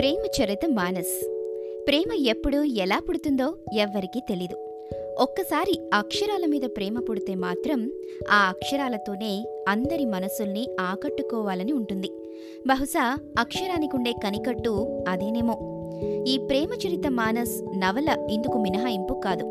ప్రేమ చరిత మానస్. ప్రేమ ఎప్పుడు ఎలా పుడుతుందో ఎవ్వరికీ తెలీదు. ఒక్కసారి అక్షరాల మీద ప్రేమ పుడితే మాత్రం ఆ అక్షరాలతోనే అందరి మనసుల్ని ఆకట్టుకోవాలని ఉంటుంది. బహుశా అక్షరానికుండే కనికట్టు అదేనేమో. ఈ ప్రేమ చరిత మానస్ నవల ఇందుకు మినహాయింపు కాదు.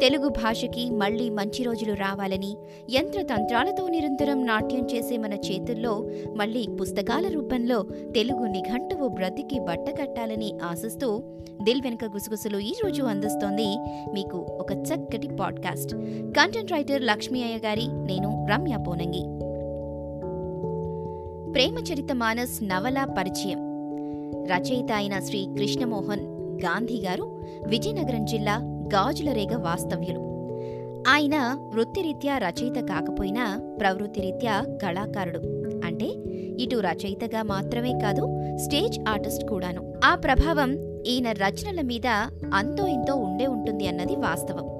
తెలుగు భాషకి మళ్ళీ మంచి రోజులు రావాలని యంత్రతంత్రాలతో నిరంతరం నాట్యం చేసే మన చేతుల్లో మళ్ళీ పుస్తకాల రూపంలో తెలుగు నిఘంటువు బ్రతికి బట్టకట్టాలని ఆశిస్తూ దిల్ వెనుక గుసగుసలు ఈ రోజు అందిస్తోంది మీకు ఒక చక్కటి పాడ్కాస్ట్. కంటెంట్ రైటర్ లక్ష్మీ అయ్య గారి నేను రమ్య పోనంగి. ప్రేమచరిత మానస్ నవల పరిచయం. రచయిత అయిన శ్రీ కృష్ణమోహన్ గాంధీ గారు విజయనగరం జిల్లా గాజులరేగ వాస్తవ్యులు. ఆయన వృత్తిరీత్యా రచయిత కాకపోయినా ప్రవృత్తిరీత్యా కళాకారుడు. అంటే ఇటు రచయితగా మాత్రమే కాదు స్టేజ్ ఆర్టిస్ట్ కూడాను. ఆ ప్రభావం ఈయన రచనల మీద అంతో ఇంతో ఉండే ఉంటుంది అన్నది వాస్తవం.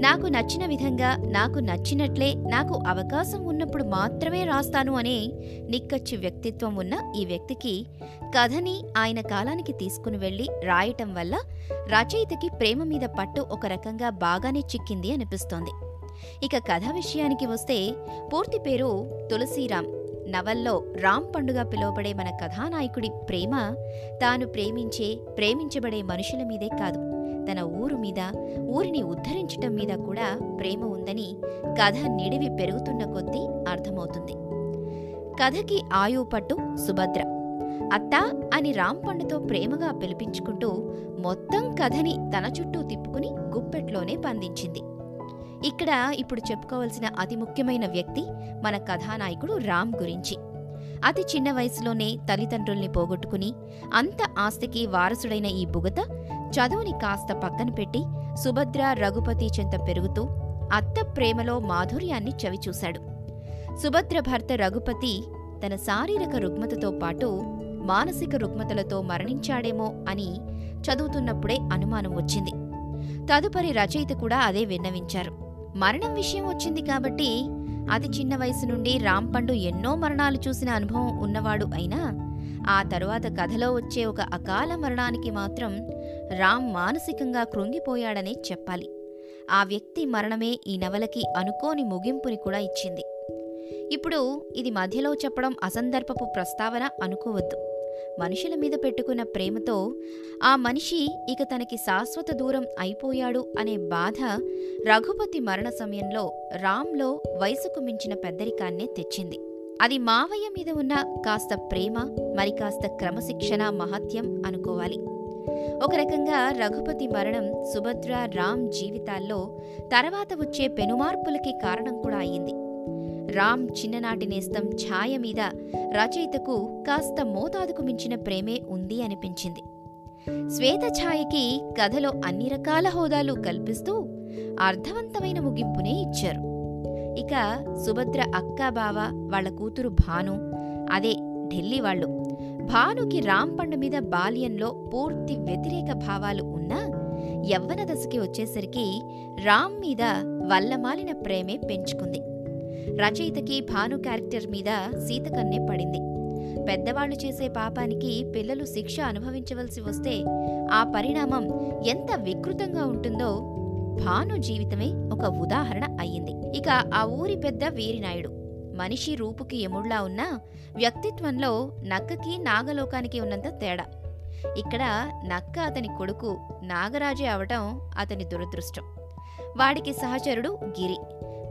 నాకు నచ్చిన విధంగా నాకు నచ్చినట్లే నాకు అవకాశం ఉన్నప్పుడు మాత్రమే రాస్తాను అనే నిక్కచ్చి వ్యక్తిత్వం ఉన్న ఈ వ్యక్తికి కథని ఆయన కాలానికి తీసుకుని వెళ్ళి రాయటం వల్ల రచయితకి ప్రేమ మీద పట్టు ఒక రకంగా బాగానే చిక్కింది అనిపిస్తోంది. ఇక కథ విషయానికి వస్తే పూర్తి పేరు తులసీరాం నవల్లో రామ్ పండుగ పిలువబడే మన కథానాయకుడి ప్రేమ తాను ప్రేమించే ప్రేమించబడే మనుషుల మీదే కాదు. తన ఊరు మీద ఊరిని ఉద్ధరించటం మీద కూడా ప్రేమ ఉందని కథ నిడివి పెరుగుతున్న కొద్దీ అర్థమవుతుంది. కథకి ఆయువు పట్టు సుభద్ర. అత్తా అని రాంపండుతో ప్రేమగా పిలిపించుకుంటూ మొత్తం కథని తన చుట్టూ తిప్పుకుని గుప్పెట్లోనే బంధించింది. ఇక్కడ ఇప్పుడు చెప్పుకోవలసిన అతి ముఖ్యమైన వ్యక్తి మన కథానాయకుడు రామ్ గురించి. అతి చిన్న వయసులోనే తల్లిదండ్రుల్ని పోగొట్టుకుని అంత ఆస్తికి వారసుడైన ఈ బుగత చదువుని కాస్త పక్కన పెట్టి సుభద్ర రఘుపతి చెంత పెరుగుతూ అత్త ప్రేమలో మాధుర్యాన్ని చవిచూశాడు. సుభద్ర భర్త రఘుపతి తన శారీరక రుగ్మతతో పాటు మానసిక రుగ్మతలతో మరణించాడేమో అని చదువుతున్నప్పుడే అనుమానం వచ్చింది. తదుపరి రచయిత కూడా అదే విన్నవించారు. మరణం విషయం వచ్చింది కాబట్టి అతి చిన్న వయసు నుండి రాంపండు ఎన్నో మరణాలు చూసిన అనుభవం ఉన్నవాడు అయినా ఆ తరువాత కథలో వచ్చే ఒక అకాల మరణానికి మాత్రం రామ్ మానసికంగా కృంగిపోయాడనే చెప్పాలి. ఆ వ్యక్తి మరణమే ఈ నవలకి అనుకోని ముగింపుని కూడా ఇచ్చింది. ఇప్పుడు ఇది మధ్యలో చెప్పడం అసందర్భపు ప్రస్తావన అనుకోవద్దు. మనుషుల మీద పెట్టుకున్న ప్రేమతో ఆ మనిషి ఇక తనకి శాశ్వత దూరం అయిపోయాడు అనే బాధ రఘుపతి మరణ సమయంలో రామ్లో వయసుకు మించిన పెద్దరికాన్నే తెచ్చింది. అది మావయ్య మీద ఉన్న కాస్త ప్రేమ మరి కాస్త క్రమశిక్షణ మహత్యం అనుకోవాలి. ఒక రకంగా రఘుపతి మరణం సుభద్ర రామ్ జీవితాల్లో తర్వాత వచ్చే పెనుమార్పులకి కారణం కూడా అయింది రామ్ చిన్ననాటి నేస్తం ఛాయ మీద రచయితకు కాస్త మోతాదుకు మించిన ప్రేమే ఉంది అనిపించింది. శ్వేత ఛాయకి కథలో అన్ని రకాల హోదాలు కల్పిస్తూ అర్థవంతమైన ముగింపునే ఇచ్చారు. ఇక సుభద్ర అక్క బావ వాళ్ళ కూతురు భాను అదే ఢిల్లీ వాళ్ళు భానుకి రాంపండు మీద బాల్యంలో పూర్తి వ్యతిరేక భావాలు ఉన్నా యవ్వన దశకి వచ్చేసరికి రామ్ మీద వల్లమాలిన ప్రేమే పెంచుకుంది. రచయితకి భాను క్యారెక్టర్ మీద సీతకన్నే పడింది. పెద్దవాళ్ళు చేసే పాపానికి పిల్లలు శిక్ష అనుభవించవలసి వస్తే ఆ పరిణామం ఎంత వికృతంగా ఉంటుందో భాను జీవితమే ఒక ఉదాహరణ అయ్యింది. ఇక ఆ ఊరి పెద్ద వీరినాయుడు. మనిషి రూపుకి ఎముళ్ళా ఉన్నా వ్యక్తిత్వంలో నక్కకి నాగలోకానికి ఉన్నంత తేడా. ఇక్కడ నక్క అతని కొడుకు నాగరాజే అవటం అతని దురదృష్టం. వాడికి సహచరుడు గిరి.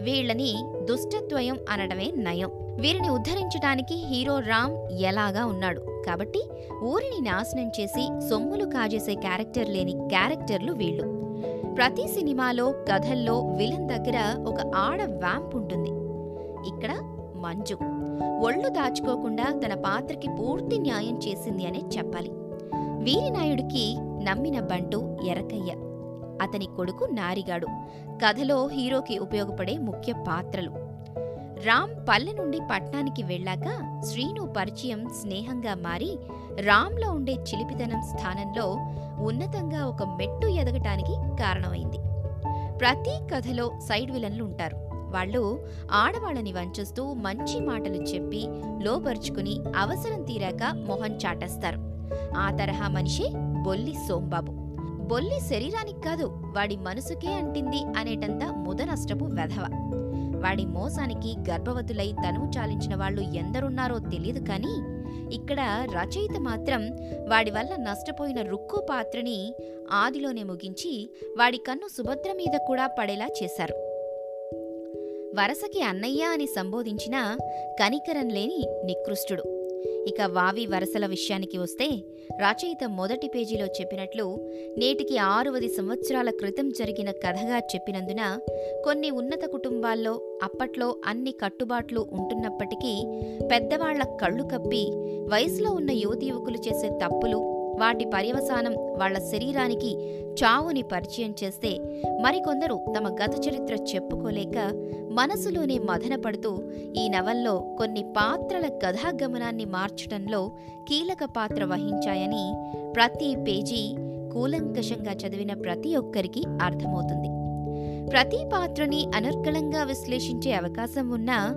వీళ్ళని దుష్టత్వయం అనడమే నయం. వీరిని ఉద్ధరించటానికి హీరో రామ్ ఎలాగా ఉన్నాడు? కాబట్టి ఊరిని నాశనం చేసి సొమ్ములు కాజేసే క్యారెక్టర్ లేని క్యారెక్టర్లు వీళ్ళు. ప్రతి సినిమాలో కథల్లో విలన్ దగ్గర ఒక ఆడ వ్యాంప్ ఉంటుంది. ఇక్కడ మంజు. ఒళ్ళు దాచుకోకుండా తన పాత్రకి పూర్తి న్యాయం చేసింది అనే చెప్పాలి. వీరినాయుడికి నమ్మిన బంటు ఎరకయ్య. అతని కొడుకు నారిగాడు. కథలో హీరోకి ఉపయోగపడే ముఖ్య పాత్రలు. రామ్ పల్లె నుండి పట్నానికి వెళ్ళాక శ్రీను పరిచయం స్నేహంగా మారి రామ్లో ఉండే చిలిపితనం స్థానంలో ఉన్నతంగా ఒక మెట్టు ఎదగటానికి కారణమైంది. ప్రతి కథలో సైడ్ విలన్లు ఉంటారు. వాళ్ళు ఆడవాళ్ళని వంచేస్తూ మంచి మాటలు చెప్పి లోపరుచుకుని అవసరం తీరాక మొహం చాటేస్తారు. ఆ తరహా మనిషి బొల్లి సోంబాబు. బొల్లి శరీరానికి కాదు వాడి మనసుకే అంటింది అనేటంత ముదనష్టపు వెధవ. వాడి మోసానికి గర్భవతులై తనువు చాలించిన వాళ్ళు ఎందరున్నారో తెలియదు కానీ ఇక్కడ రచయిత మాత్రం వాడి వల్ల నష్టపోయిన రుక్కు పాత్రని ఆదిలోనే ముగించి వాడి కన్ను సుభద్ర మీద కూడా పడేలా చేశారు. వరసకి అన్నయ్య అని సంబోధించిన కనికరం లేని నికృష్టుడు. ఇక వావి వరసల విషయానికి వస్తే రచయిత మొదటి పేజీలో చెప్పినట్లు నేటికి ఆరువది సంవత్సరాల క్రితం జరిగిన కథగా చెప్పినందున కొన్ని ఉన్నత కుటుంబాల్లో అప్పట్లో అన్ని కట్టుబాట్లు ఉంటున్నప్పటికీ పెద్దవాళ్ళ కళ్ళు కప్పి వయసులో ఉన్న యువతి యువకులు చేసే తప్పులు వాటి పర్యవసానం వాళ్ళ శరీరానికి చావుని పరిచయం చేస్తే మరికొందరు తమ గత చరిత్ర చెప్పుకోలేక మనసులోనే మదనపడుతూ ఈ నవల్లో కొన్ని పాత్రల కథాగమనాన్ని మార్చడంలో కీలక పాత్ర వహించాయని ప్రతి పేజీ కూలంకషంగా చదివిన ప్రతి ఒక్కరికి అర్థమవుతుంది. ప్రతి పాత్రని అనర్గళంగా విశ్లేషించే అవకాశం ఉన్నా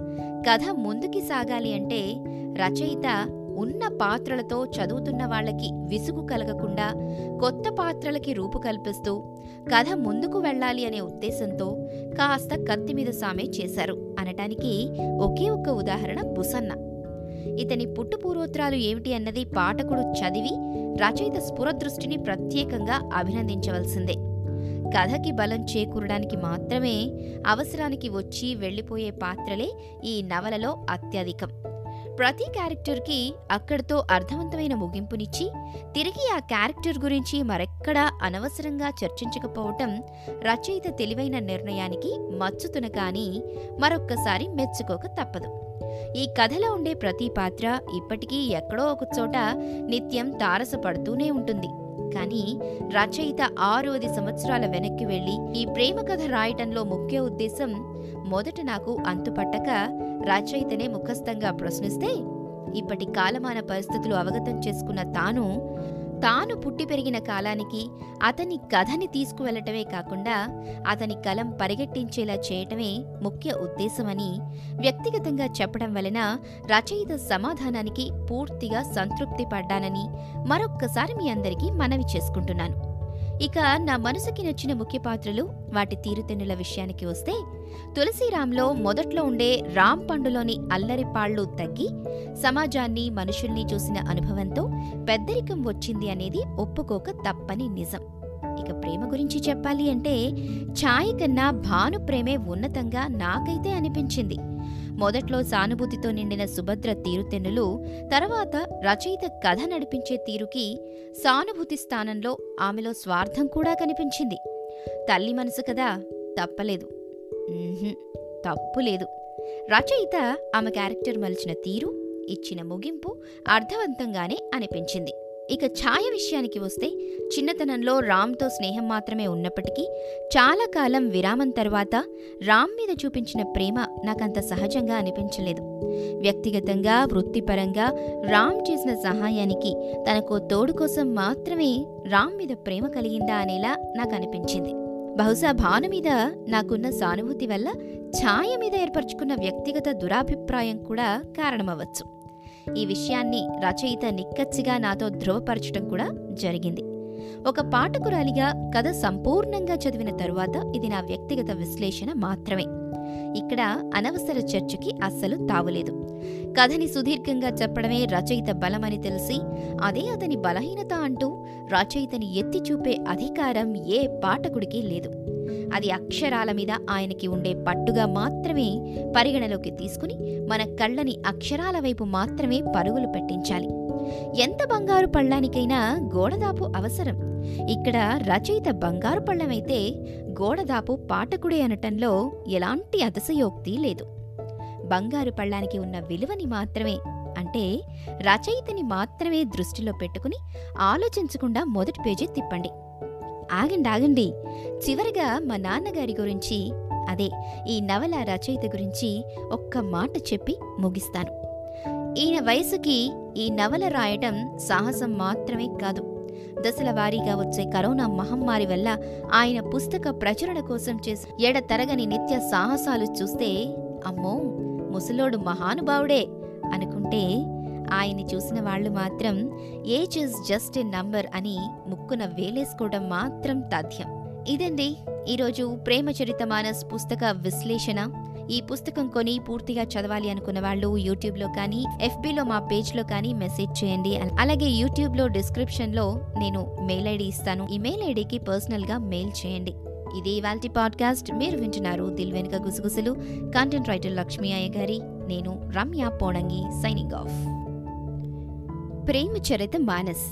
కథ ముందుకి సాగాలి అంటే రచయిత ఉన్న పాత్రలతో చదువుతున్న వాళ్ళకి విసుగు కలగకుండా కొత్త పాత్రలకి రూపు కల్పిస్తూ కథ ముందుకు వెళ్ళాలి అనే ఉద్దేశంతో కాస్త కత్తి మీద సామే చేశారు. అనటానికి ఒకే ఒక్క ఉదాహరణ బుసన్న. ఇతని పుట్టు పూర్వోత్తరాలు ఏమిటి అన్నది పాఠకుడు చదివి రచయిత స్ఫురదృష్టిని ప్రత్యేకంగా అభినందించవలసిందే. కథకి బలం చేకూరడానికి మాత్రమే అవసరానికి వచ్చి వెళ్ళిపోయే పాత్రలే ఈ నవలలో అత్యధికం. ప్రతి క్యారెక్టర్కి అక్కడితో అర్థవంతమైన ముగింపునిచ్చి తిరిగి ఆ క్యారెక్టర్ గురించి మరెక్కడా అనవసరంగా చర్చించకపోవటం రచయిత తెలివైన నిర్ణయానికి మచ్చుతున కానీ మరొక్కసారి మెచ్చుకోక తప్పదు. ఈ కథలో ఉండే ప్రతి పాత్ర ఇప్పటికీ ఎక్కడో ఒక చోట నిత్యం తారసపడుతూనే ఉంటుంది. కానీ రచయిత ఆరోది సంవత్సరాల వెనక్కి వెళ్ళి ఈ ప్రేమ కథ రాయటంలో ముఖ్య ఉద్దేశం మొదట నాకు అంతుపట్టక రచయితనే ముఖస్థంగా ప్రశ్నిస్తే ఇప్పటి కాలమాన పరిస్థితులు అవగతం చేసుకున్న తాను తాను పుట్టి పెరిగిన కాలానికి అతని కథని తీసుకువెళ్ళటమే కాకుండా అతని కలం పరిగెట్టించేలా చేయటమే ముఖ్య ఉద్దేశమని వ్యక్తిగతంగా చెప్పడం వలన రచయిత సమాధానానికి పూర్తిగా సంతృప్తి పడ్డానని మరొక్కసారి మీ అందరికీ మనవి చేసుకుంటున్నాను. ఇక నా మనసుకి నచ్చిన ముఖ్య పాత్రలు వాటి తీరుతెన్నుల విషయానికి వస్తే తులసీరాంలో మొదట్లో ఉండే రామ్ పండులోని అల్లరిపాళ్ళు తగ్గి సమాజాన్ని మనుషుల్ని చూసిన అనుభవంతో పెద్దరికం వచ్చింది అనేది ఒప్పుకోక తప్పని నిజం. ఇక ప్రేమ గురించి చెప్పాలి అంటే ఛాయ్ కన్నా భాను ప్రేమే ఉన్నతంగా నాకైతే అనిపించింది. మొదట్లో సానుభూతితో నిండిన సుభద్ర తీరుతెన్నులు తర్వాత రచయిత కథ నడిపించే తీరుకి సానుభూతి స్థానంలో ఆమెలో స్వార్థం కూడా కనిపించింది. తల్లి మనసు కదా తప్పలేదు. తప్పు లేదు. రచయిత ఆమె క్యారెక్టర్ మలిచిన తీరు ఇచ్చిన ముగింపు అర్థవంతంగానే అనిపించింది. ఇక ఛాయ విషయానికి వస్తే చిన్నతనంలో రామ్తో స్నేహం మాత్రమే ఉన్నప్పటికీ చాలా కాలం విరామం తర్వాత రామ్ మీద చూపించిన ప్రేమ నాకంత సహజంగా అనిపించలేదు. వ్యక్తిగతంగా వృత్తిపరంగా రామ్ చేసిన సహాయానికి తనకు తోడు కోసం మాత్రమే రామ్ మీద ప్రేమ కలిగిందా అనేలా నాకు అనిపించింది. బహుశా భాను మీద నాకున్న సానుభూతి వల్ల ఛాయ మీద ఏర్పరచుకున్న వ్యక్తిగత దురాభిప్రాయం కూడా కారణమవచ్చు ఈ విషయాన్ని రచయిత నిక్కచ్చిగా నాతో ధృవపరచడం కూడా జరిగింది. ఒక పాఠకురాలిగా కథ సంపూర్ణంగా చదివిన తరువాత ఇది నా వ్యక్తిగత విశ్లేషణ మాత్రమే. ఇక్కడ అనవసర చర్చకి అస్సలు తావులేదు. కథని సుదీర్ఘంగా చెప్పడమే రచయిత బలమని తెలిసి అదే అతని బలహీనత అంటూ రచయితని ఎత్తి చూపే అధికారం ఏ పాఠకుడికి లేదు. అది అక్షరాల మీద ఆయనకి ఉండే పట్టుగా మాత్రమే పరిగణలోకి తీసుకుని మన కళ్ళని అక్షరాల వైపు మాత్రమే పరుగులు పెట్టించాలి. ఎంత బంగారు పళ్ళానికైనా గోడదాపు అవసరం. ఇక్కడ రచయిత బంగారు పళ్ళమైతే గోడదాపు పాఠకుడే అనటంలో ఎలాంటి అతిశయోక్తి లేదు. బంగారు పళ్ళానికి ఉన్న విలువని మాత్రమే అంటే రచయితని మాత్రమే దృష్టిలో పెట్టుకుని ఆలోచించకుండా మొదటి పేజీ తిప్పండి. ఆగండి ఆగండి. చివరిగా మా నాన్నగారి గురించి అదే ఈ నవల రచయిత గురించి ఒక్క మాట చెప్పి ముగిస్తాను. ఈయన వయసుకి ఈ నవల రాయటం సాహసం మాత్రమే కాదు. దశల వారీగా వచ్చే కరోనా మహమ్మారి వల్ల ఆయన పుస్తక ప్రచురణ కోసం చేసి ఎడతరగని నిత్య సాహసాలు చూస్తే అమ్మో ముసలోడు మహానుభావుడే అనుకుంటే ఆయన్ని చూసిన వాళ్ళు మాత్రం age is just a number అని ముక్కున వేలేసుకోవడం మాత్రం తథ్యం. ఇదండి ఈరోజు ప్రేమ చరిత మానస్ పుస్తక విశ్లేషణ. ఈ పుస్తకం కొని పూర్తిగా చదవాలి అనుకున్న వాళ్ళు యూట్యూబ్లో కానీ ఎఫ్బీలో మా పేజ్లో కానీ మెసేజ్ చేయండి. అలాగే యూట్యూబ్లో డిస్క్రిప్షన్లో నేను మెయిల్ ఐడి ఇస్తాను. ఈ మెయిల్ ఐడికి పర్సనల్గా మెయిల్ చేయండి. ఇది ఇవాల్టి పాడ్కాస్ట్. మీరు వింటున్నారు దిల్ వెనుక గుసగుసలు. కంటెంట్ రైటర్ లక్ష్మీ అయ్య గారి నేను రమ్య పోడంగి సైనింగ్ ఆఫ్. ప్రేమ చరిత మానస్.